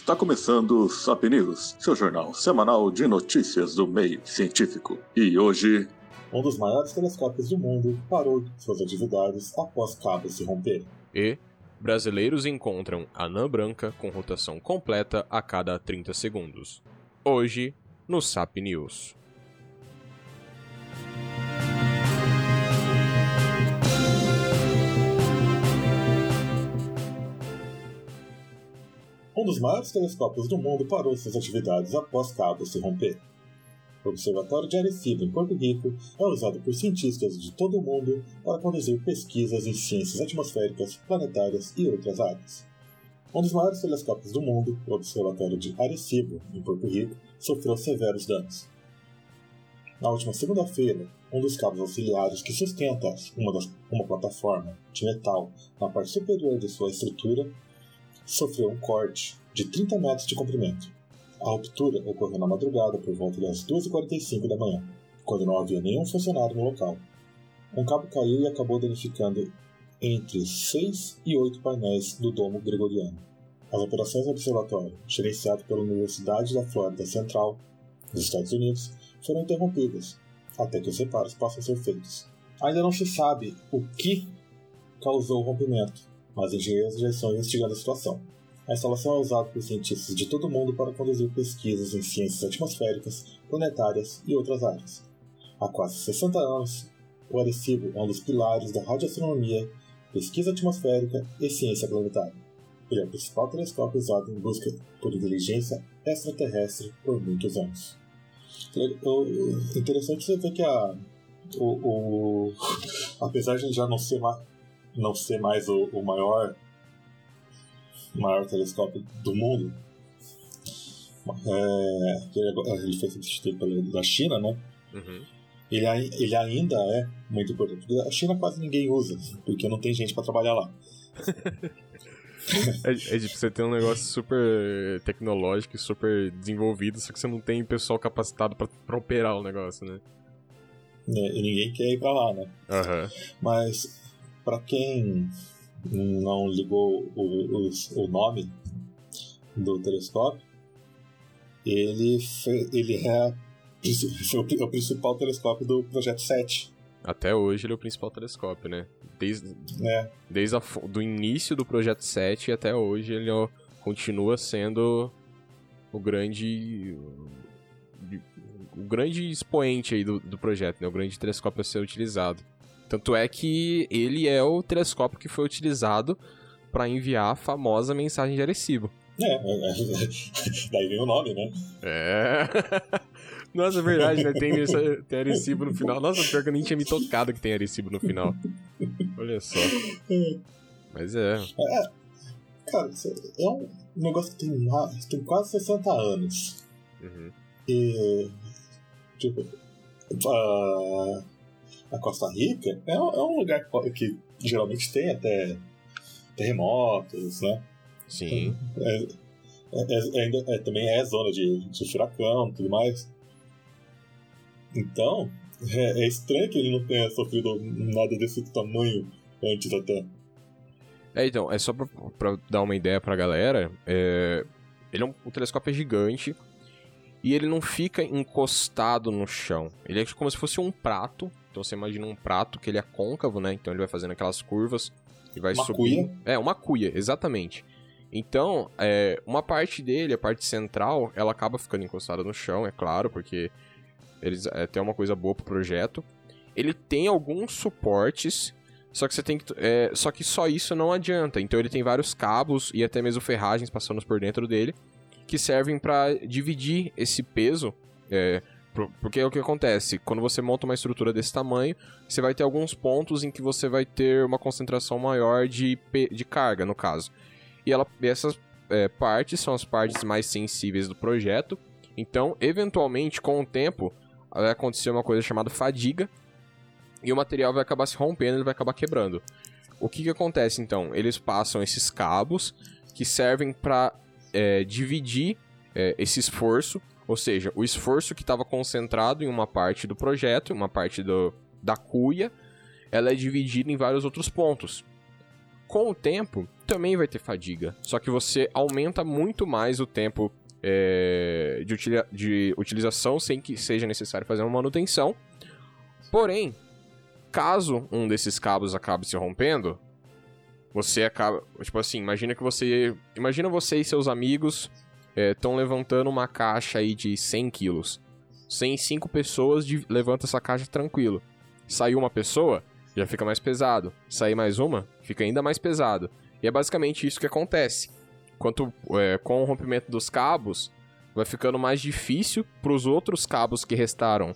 Está começando o Sap News, seu jornal semanal de notícias do meio científico. E hoje. Um dos maiores telescópios do mundo parou suas atividades após cabo se romper. E brasileiros encontram anã branca com rotação completa a cada 30 segundos. Hoje, no Sap News. Um dos maiores telescópios do mundo parou suas atividades após cabo se romper. O Observatório de Arecibo, em Porto Rico, é usado por cientistas de todo o mundo para conduzir pesquisas em ciências atmosféricas, planetárias e outras áreas. Um dos maiores telescópios do mundo, o Observatório de Arecibo, em Porto Rico, sofreu severos danos. Na última segunda-feira, um dos cabos auxiliares que sustenta uma, das, uma plataforma de metal na parte superior de sua estrutura sofreu um corte de 30 metros de comprimento. A ruptura ocorreu na madrugada por volta das 2h45 da manhã, quando não havia nenhum funcionário no local. Um cabo caiu e acabou danificando entre 6 e 8 painéis do domo gregoriano. As operações do observatório, gerenciado pela Universidade da Flórida Central, nos Estados Unidos, foram interrompidas, até que os reparos possam ser feitos. Ainda não se sabe o que causou o rompimento, mas engenheiros já estão investigando a situação. A instalação é usada por cientistas de todo o mundo para conduzir pesquisas em ciências atmosféricas, planetárias e outras áreas. Há quase 60 anos, o Arecibo é um dos pilares da radioastronomia, pesquisa atmosférica e ciência planetária. Ele é o principal telescópio usado em busca por inteligência extraterrestre por muitos anos. Interessante você ver que a, o, o apesar de já não ser mais, não ser mais o, o maior maior telescópio do mundo, é, ele foi substituído pelo da China, né? Uhum. Ele, ele ainda é muito importante. A China quase ninguém usa, porque não tem gente para trabalhar lá. é, é tipo, você tem um negócio super tecnológico e super desenvolvido, só que você não tem pessoal capacitado para operar o negócio, né? É, e ninguém quer ir pra lá, né? Uhum. Mas para quem não ligou o, o, o, nome do telescópio, ele, ele é, o principal telescópio do Projeto 7. Até hoje ele é o principal telescópio, né? Desde, é. desde a, do início do Projeto 7 até hoje ele ó, continua sendo o grande o grande expoente aí do, do projeto, né? O grande telescópio a ser utilizado. Tanto é que ele é o telescópio que foi utilizado para enviar a famosa mensagem de Arecibo. É, é, é daí vem o nome, né? É. Nossa, é verdade, né? Tem, tem Arecibo no final. Nossa, pior que eu nem tinha me tocado que tem Arecibo no final. Olha só. Mas é. é cara, é um negócio que tem, tem quase 60 anos. Uhum. E. Tipo. Uh, a Costa Rica é, é um lugar que geralmente tem até terremotos, né? Sim. É, é, é, é também é zona de, de furacão e tudo mais. Então, é, estranho que ele não tenha sofrido nada desse tamanho antes até. É, então, é só pra, pra dar uma ideia pra galera. É, ele é um, um telescópio gigante e ele não fica encostado no chão. Ele é como se fosse um prato então você imagina um prato que ele é côncavo, né? Então ele vai fazendo aquelas curvas e vai uma subir. Cuia. É, uma cuia, exatamente. Então, é, uma parte dele, a parte central, ela acaba ficando encostada no chão, é claro, porque eles é, tem uma coisa boa pro projeto. Ele tem alguns suportes, só que você tem que. É, só que só isso não adianta. Então ele tem vários cabos e até mesmo ferragens passando por dentro dele que servem para dividir esse peso. É, porque é o que acontece, quando você monta uma estrutura desse tamanho, você vai ter alguns pontos em que você vai ter uma concentração maior de, de carga, no caso. E ela, essas é, partes são as partes mais sensíveis do projeto. Então, eventualmente, com o tempo, vai acontecer uma coisa chamada fadiga, e o material vai acabar se rompendo, ele vai acabar quebrando. O que, que acontece então? Eles passam esses cabos que servem para é, dividir é, esse esforço ou seja, o esforço que estava concentrado em uma parte do projeto, uma parte do, da cuia, ela é dividida em vários outros pontos. Com o tempo, também vai ter fadiga. Só que você aumenta muito mais o tempo é, de, utili de utilização sem que seja necessário fazer uma manutenção. Porém, caso um desses cabos acabe se rompendo, você acaba. Tipo assim, imagina que você. Imagina você e seus amigos estão é, levantando uma caixa aí de 100 quilos. 105 pessoas de, levanta essa caixa tranquilo. Saiu uma pessoa, já fica mais pesado. Sair mais uma, fica ainda mais pesado. E é basicamente isso que acontece. Quanto é, com o rompimento dos cabos, vai ficando mais difícil para os outros cabos que restaram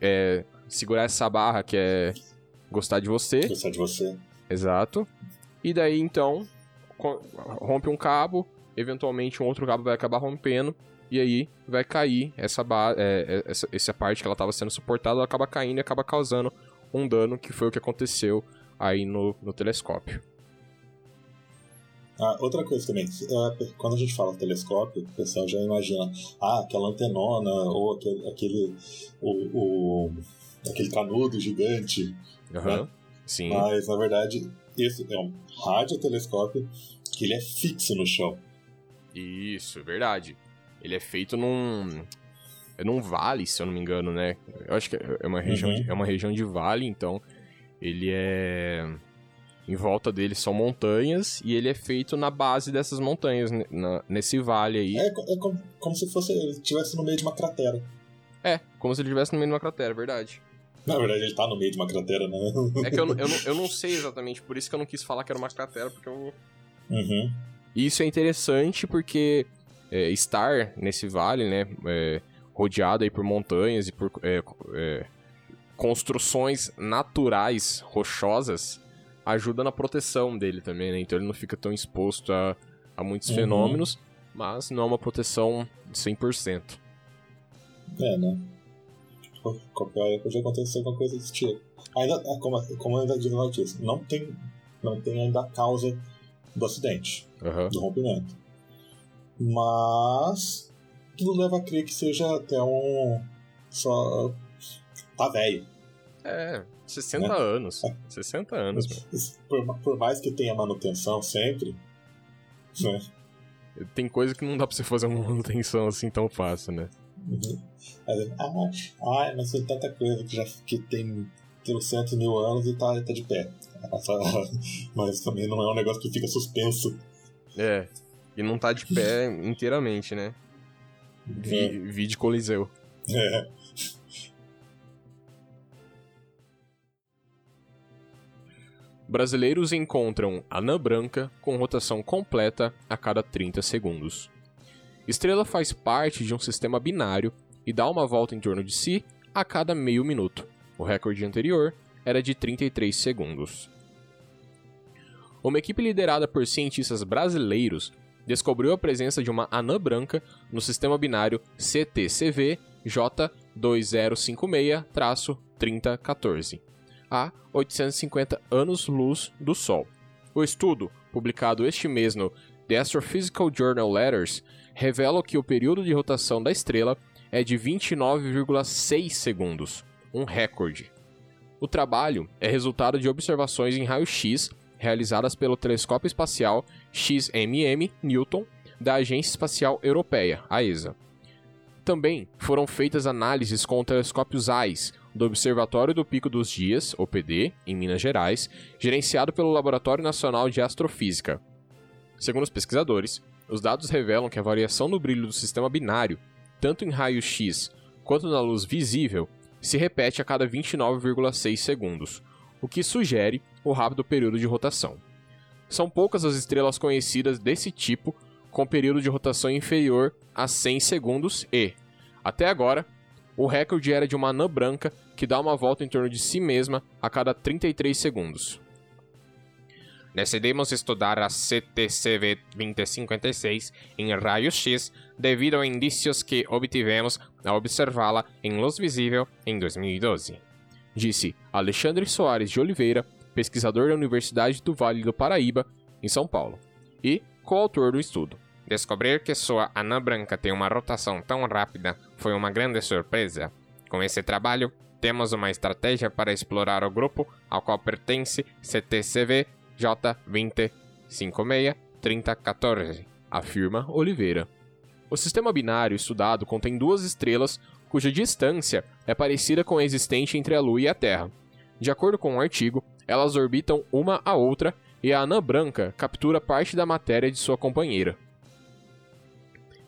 é, segurar essa barra que é gostar de você. Gostar de você. Exato. E daí então rompe um cabo, eventualmente um outro cabo vai acabar rompendo e aí vai cair essa, é, é, essa, essa parte que ela estava sendo suportada, ela acaba caindo e acaba causando um dano, que foi o que aconteceu aí no, no telescópio. Ah, outra coisa também, é, quando a gente fala telescópio, o pessoal já imagina, ah, aquela antenona, ou aquele, aquele, o, o aquele canudo gigante. Uhum, né? Sim. Mas, na verdade, esse é um radiotelescópio que ele é fixo no chão. Isso, verdade. Ele é feito num. É num vale, se eu não me engano, né? Eu acho que é uma região, uhum. de, é uma região de vale, então ele é. Em volta dele são montanhas e ele é feito na base dessas montanhas, na, nesse vale aí. É, é como, como se fosse ele estivesse no meio de uma cratera. É, como se ele estivesse no meio de uma cratera, verdade. Na verdade, ele tá no meio de uma cratera, né? É que eu, eu, eu não sei exatamente, por isso que eu não quis falar que era uma cratera, porque eu. Uhum. E isso é interessante porque é, estar nesse vale, né, é, rodeado aí por montanhas e por é, é, construções naturais rochosas, ajuda na proteção dele também, né? Então ele não fica tão exposto a, a muitos uhum. fenômenos, mas não é uma proteção de 100%. É, né? Qualquer hora pode acontecer alguma coisa desse tipo. Ainda, é, como, como ainda diz a notícia, não tem, não tem ainda a causa do acidente, uhum. do rompimento. Mas tudo leva a crer que seja até um. Só. tá velho. É, 60 né? anos. É. 60 anos. Por, por, mais que tenha manutenção sempre. Né? Tem coisa que não dá pra você fazer uma manutenção assim tão fácil, né? Uhum. Ah, ah, mas tem tanta coisa que já que tem 300 mil anos e tá, tá de pé. Mas também não é um negócio que fica suspenso. É, e não tá de pé inteiramente, né? Vi, é. vi de Coliseu. É. Brasileiros encontram anã branca com rotação completa a cada 30 segundos. Estrela faz parte de um sistema binário e dá uma volta em torno de si a cada meio minuto. O recorde anterior era de 33 segundos. Uma equipe liderada por cientistas brasileiros descobriu a presença de uma anã branca no sistema binário CTCV J2056-3014, a 850 anos-luz do Sol. O estudo, publicado este mês no The Astrophysical Journal Letters, revela que o período de rotação da estrela é de 29,6 segundos, um recorde. O trabalho é resultado de observações em raio-x realizadas pelo Telescópio Espacial XMM Newton da Agência Espacial Europeia, a ESA. Também foram feitas análises com o telescópio ZEISS do Observatório do Pico dos Dias, OPD, em Minas Gerais, gerenciado pelo Laboratório Nacional de Astrofísica. Segundo os pesquisadores, os dados revelam que a variação no brilho do sistema binário, tanto em raio-x quanto na luz visível, se repete a cada 29,6 segundos, o que sugere o rápido período de rotação. São poucas as estrelas conhecidas desse tipo com período de rotação inferior a 100 segundos e, até agora, o recorde era de uma anã branca que dá uma volta em torno de si mesma a cada 33 segundos. Decidimos estudar a CTCV 2056 em raio-x devido a indícios que obtivemos ao observá-la em luz visível em 2012, disse Alexandre Soares de Oliveira, pesquisador da Universidade do Vale do Paraíba, em São Paulo, e coautor do estudo. Descobrir que sua anã branca tem uma rotação tão rápida foi uma grande surpresa. Com esse trabalho, temos uma estratégia para explorar o grupo ao qual pertence CTCV J20 563014, afirma Oliveira. O sistema binário estudado contém duas estrelas cuja distância é parecida com a existente entre a Lua e a Terra. De acordo com o artigo, elas orbitam uma a outra e a anã branca captura parte da matéria de sua companheira.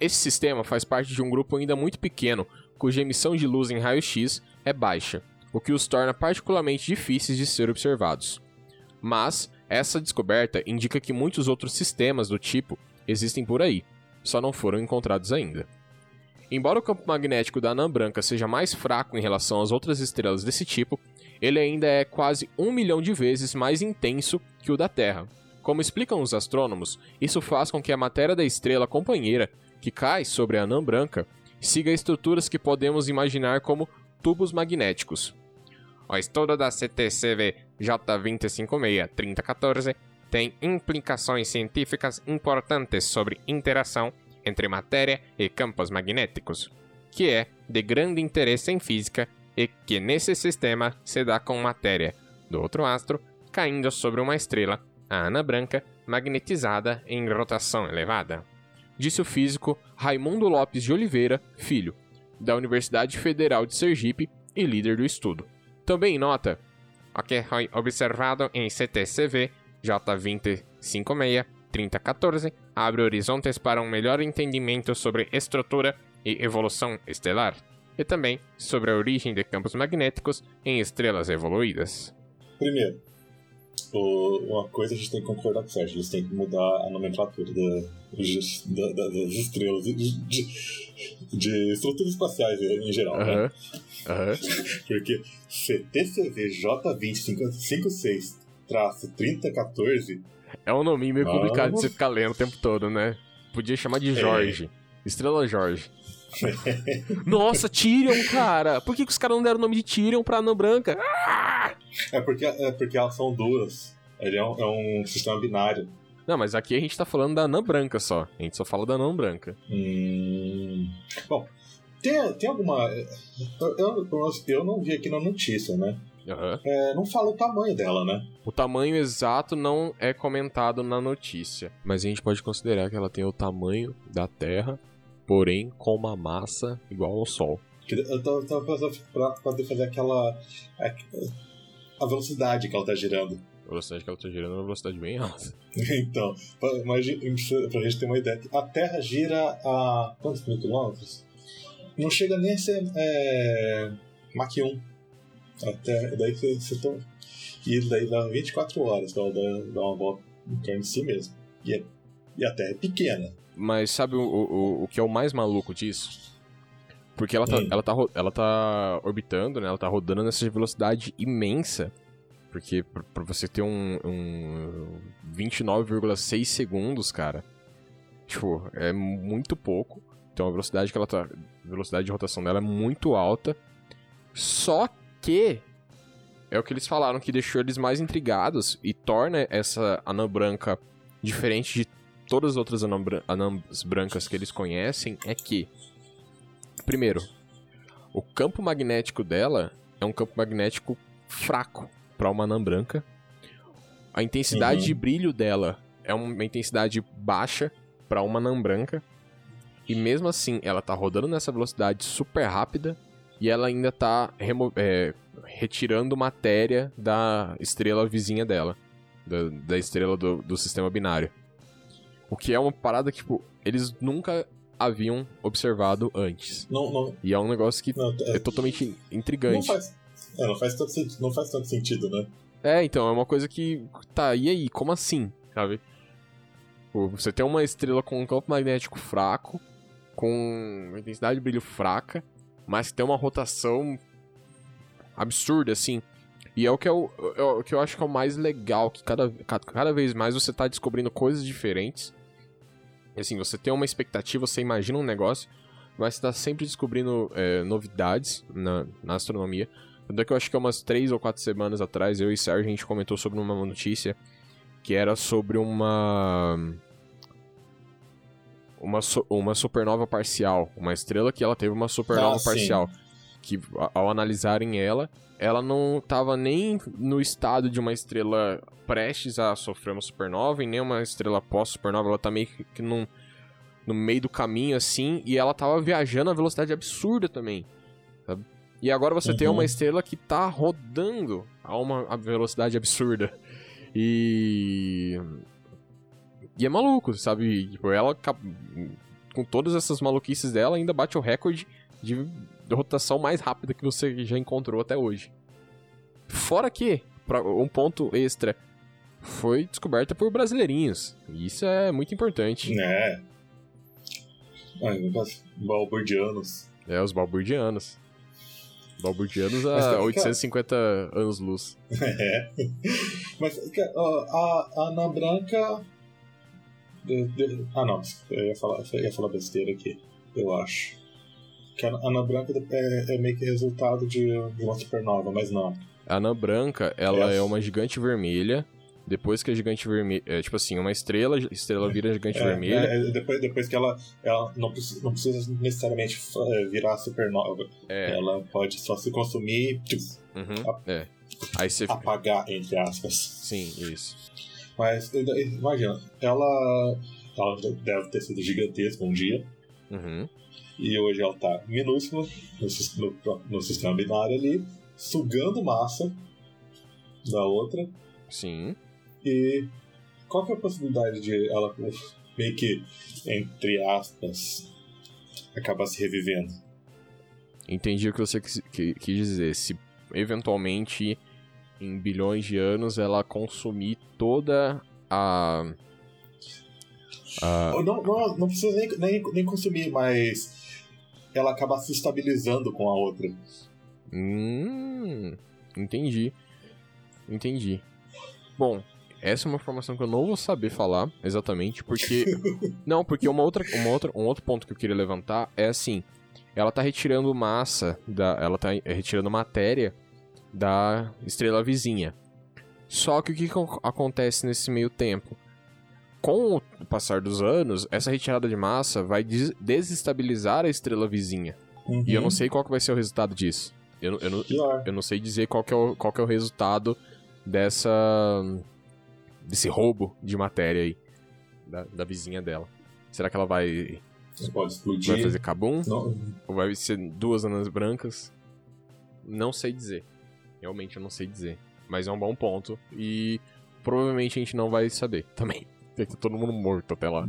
Esse sistema faz parte de um grupo ainda muito pequeno, cuja emissão de luz em raio-x é baixa, o que os torna particularmente difíceis de ser observados. Mas essa descoberta indica que muitos outros sistemas do tipo existem por aí, só não foram encontrados ainda. Embora o campo magnético da anã branca seja mais fraco em relação às outras estrelas desse tipo, ele ainda é quase um milhão de vezes mais intenso que o da Terra. Como explicam os astrônomos, isso faz com que a matéria da estrela companheira, que cai sobre a anã branca, siga estruturas que podemos imaginar como tubos magnéticos. O estudo da CTCV J256-3014 tem implicações científicas importantes sobre interação entre matéria e campos magnéticos, que é de grande interesse em física e que nesse sistema se dá com matéria do outro astro caindo sobre uma estrela, a Ana Branca, magnetizada em rotação elevada. Disse o físico Raimundo Lopes de Oliveira, filho, da Universidade Federal de Sergipe e líder do estudo. Também nota o que foi observado em CTCV J256 3014 abre horizontes para um melhor entendimento sobre estrutura e evolução estelar, e também sobre a origem de campos magnéticos em estrelas evoluídas. Primeiro, uma coisa a gente tem que concordar com o Sérgio, eles têm que mudar a nomenclatura da, da, da, das estrelas, de, de, de, estruturas espaciais em geral, uhum. né? Uhum. Porque CTCV J256-3014 é um nome meio complicado de você ficar lendo o tempo todo, né? Podia chamar de Jorge. É. Estrela Jorge. Nossa, Tyrion, cara! Por que, que os caras não deram o nome de Tyrion pra Anã Branca? Ah! É, porque, é porque elas são duas. Ele é um, é um, sistema binário. Não, mas aqui a gente tá falando da Anã Branca só. A gente só fala da Anã Branca. Hum... Bom, tem, tem alguma. Eu, eu, eu não vi aqui na notícia, né? Uhum. É, não fala o tamanho dela, né? O tamanho exato não é comentado na notícia, mas a gente pode considerar que ela tem o tamanho da Terra, porém com uma massa igual ao Sol. Eu tava, tava pensando pra poder fazer aquela. a velocidade que ela tá girando. A velocidade que ela tá girando é uma velocidade bem alta. então, pra, pra gente ter uma ideia, a Terra gira a. quantos mil quilômetros? Não chega nem a ser. É, Mach 1. Até daí você, você. E daí dá 24 horas pra ela dar, dar uma volta em torno de si mesmo. E, é, e a Terra é pequena. Mas sabe o, o, o que é o mais maluco disso? Porque ela tá, ela, tá, ela tá orbitando, né? Ela tá rodando nessa velocidade imensa. Porque pra, você ter um, um 29,6 segundos, cara. Tipo, é muito pouco. Então a velocidade que ela tá. A velocidade de rotação dela é muito alta. Só que é o que eles falaram que deixou eles mais intrigados e torna essa anã branca diferente de todas as outras anãs brancas que eles conhecem é que primeiro, o campo magnético dela é um campo magnético fraco para uma anã branca. A intensidade uhum. de brilho dela é uma intensidade baixa para uma anã branca. E mesmo assim, ela tá rodando nessa velocidade super rápida e ela ainda tá é, retirando matéria da estrela vizinha dela, da, da estrela do, do, sistema binário. O que é uma parada que, tipo, eles nunca haviam observado antes. Não, não. E é um negócio que não, é, é, totalmente intrigante. Não faz, é, não, faz tanto, não faz tanto sentido, né? É, então, é uma coisa que. Tá, e aí? Como assim? Sabe? Você tem uma estrela com um campo magnético fraco, com intensidade de brilho fraca, mas que tem uma rotação absurda, assim. E é o que eu, é o que eu acho que é o mais legal, que cada, cada vez mais você tá descobrindo coisas diferentes. Assim, você tem uma expectativa, você imagina um negócio, mas você tá sempre descobrindo é, novidades na, na astronomia. Tanto é que eu acho que umas três ou quatro semanas atrás, eu e Sérgio, a gente comentou sobre uma notícia que era sobre uma uma, uma supernova parcial. Uma estrela que ela teve uma supernova ah, parcial. Que ao analisarem ela, ela não estava nem no estado de uma estrela prestes a sofrer uma supernova e nem uma estrela pós-supernova, ela tá meio que num, no meio do caminho assim, e ela tava viajando a velocidade absurda também. Sabe? E agora você uhum. tem uma estrela que tá rodando a uma velocidade absurda. E. E é maluco, sabe? Tipo, ela, com todas essas maluquices dela, ainda bate o recorde de rotação mais rápida que você já encontrou até hoje. Fora que, pra um ponto extra, foi descoberta por brasileirinhos. Isso é muito importante. É. Balburdianos. É, os balburdianos. Balburdianos a 850 anos-luz. É. Mas a, a Ana Branca. Ah, não. Eu ia, falar, eu ia falar besteira aqui, eu acho. Que a Ana Branca é, é meio que resultado de, de uma supernova, mas não. A Anã Branca, ela é. é uma gigante vermelha depois que a gigante vermelha. É, tipo assim, uma estrela, estrela vira gigante é, vermelha. É, depois, depois que ela, ela não, precisa, não precisa necessariamente é, virar supernova. É. Ela pode só se consumir tipo, uhum, é. Aí você... apagar, entre aspas. Sim, isso. Mas imagina, ela, ela deve ter sido gigantesca um dia. Uhum. E hoje ela tá minúscula no, no, no sistema binário ali, sugando massa da outra. Sim. E qual que é a possibilidade de ela meio que, entre aspas, acabar se revivendo? Entendi o que você quis, quis dizer. Se eventualmente em bilhões de anos ela consumir toda a. a... Não, não, não precisa nem, nem, nem consumir, mas ela acaba se estabilizando com a outra. Hum, entendi. Entendi. Bom, essa é uma informação que eu não vou saber falar exatamente, porque. não, porque uma outra, uma outra, um outro ponto que eu queria levantar é assim: ela tá retirando massa, da, ela tá retirando matéria da estrela vizinha. Só que o que, que acontece nesse meio tempo? Com o passar dos anos, essa retirada de massa vai des desestabilizar a estrela vizinha. Uhum. E eu não uhum. sei qual que vai ser o resultado disso. Eu, eu, não, eu não sei dizer qual que, é o, qual que é o resultado dessa desse roubo de matéria aí da, da vizinha dela. Será que ela vai pode explodir? Vai fazer cabum? Não. Ou vai ser duas anas brancas? Não sei dizer. Realmente eu não sei dizer. Mas é um bom ponto e provavelmente a gente não vai saber também. Tem que todo mundo morto até lá.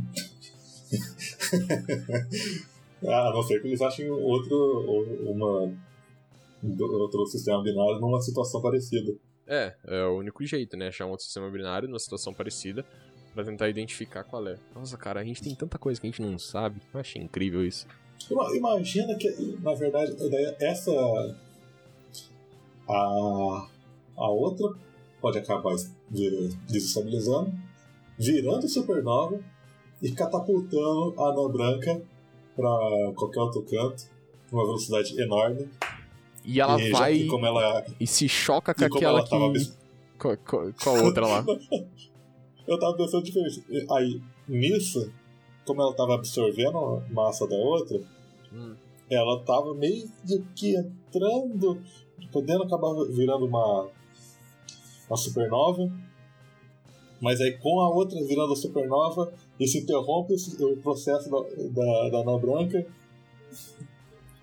ah, a não ser que eles achem outro, uma, outro sistema binário numa situação parecida. É, é o único jeito, né? Achar um outro sistema binário numa situação parecida para tentar identificar qual é. Nossa, cara, a gente tem tanta coisa que a gente não sabe. Eu achei incrível isso. Imagina que, na verdade, essa. A, a outra pode acabar desestabilizando, virando supernova e catapultando a anã branca para qualquer outro canto, com uma velocidade enorme, e ela e vai já, como ela, e se choca com aquela que... Tava... Com, com, com, a outra lá. eu tava pensando diferente. Aí, nisso, como ela tava absorvendo a massa da outra, hum. ela tava meio que entrando, podendo acabar virando uma, uma supernova. Mas aí com a outra virando a supernova, isso interrompe o processo da, da, da anã branca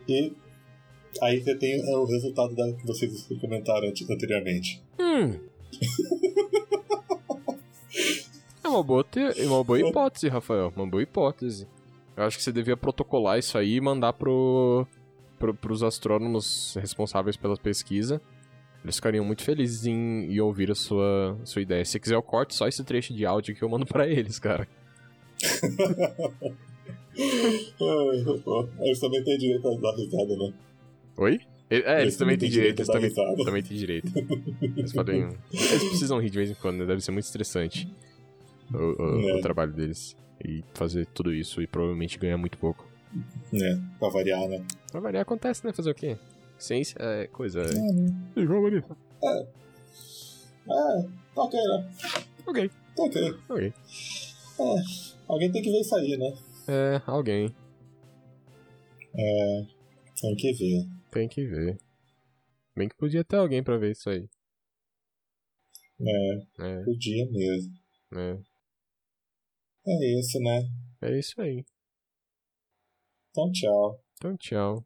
e Aí você tem o resultado da, que vocês comentaram anteriormente. Hum. é uma boa, te... É uma boa hipótese, Rafael. Uma boa hipótese. Eu acho que você devia protocolar isso aí e mandar pro, pro, pros astrônomos responsáveis pela pesquisa. Eles ficariam muito felizes em, em ouvir a sua, sua ideia. Se você quiser, eu corto só esse trecho de áudio que eu mando para eles, cara. Eles também têm direito a dar risada, né? Oi? É, eles também têm direito, eles também, também têm direito. Eles podem. Eles precisam rir de vez em quando, né? Deve ser muito estressante o, o, é. o, trabalho deles. E fazer tudo isso e provavelmente ganhar muito pouco. É, pra variar, né? Pra variar acontece, né? Fazer o quê? Ciência é coisa. É, né? Igual bonito. É. É, tá ok, né? Ok. Tá ok. Ok. É, alguém tem que ver isso aí, né? É, alguém. É. Tem que ver. Tem que ver. Bem que podia ter alguém pra ver isso aí. É, É, podia mesmo. é. É isso, né? É isso aí. Então, tchau. Então, tchau.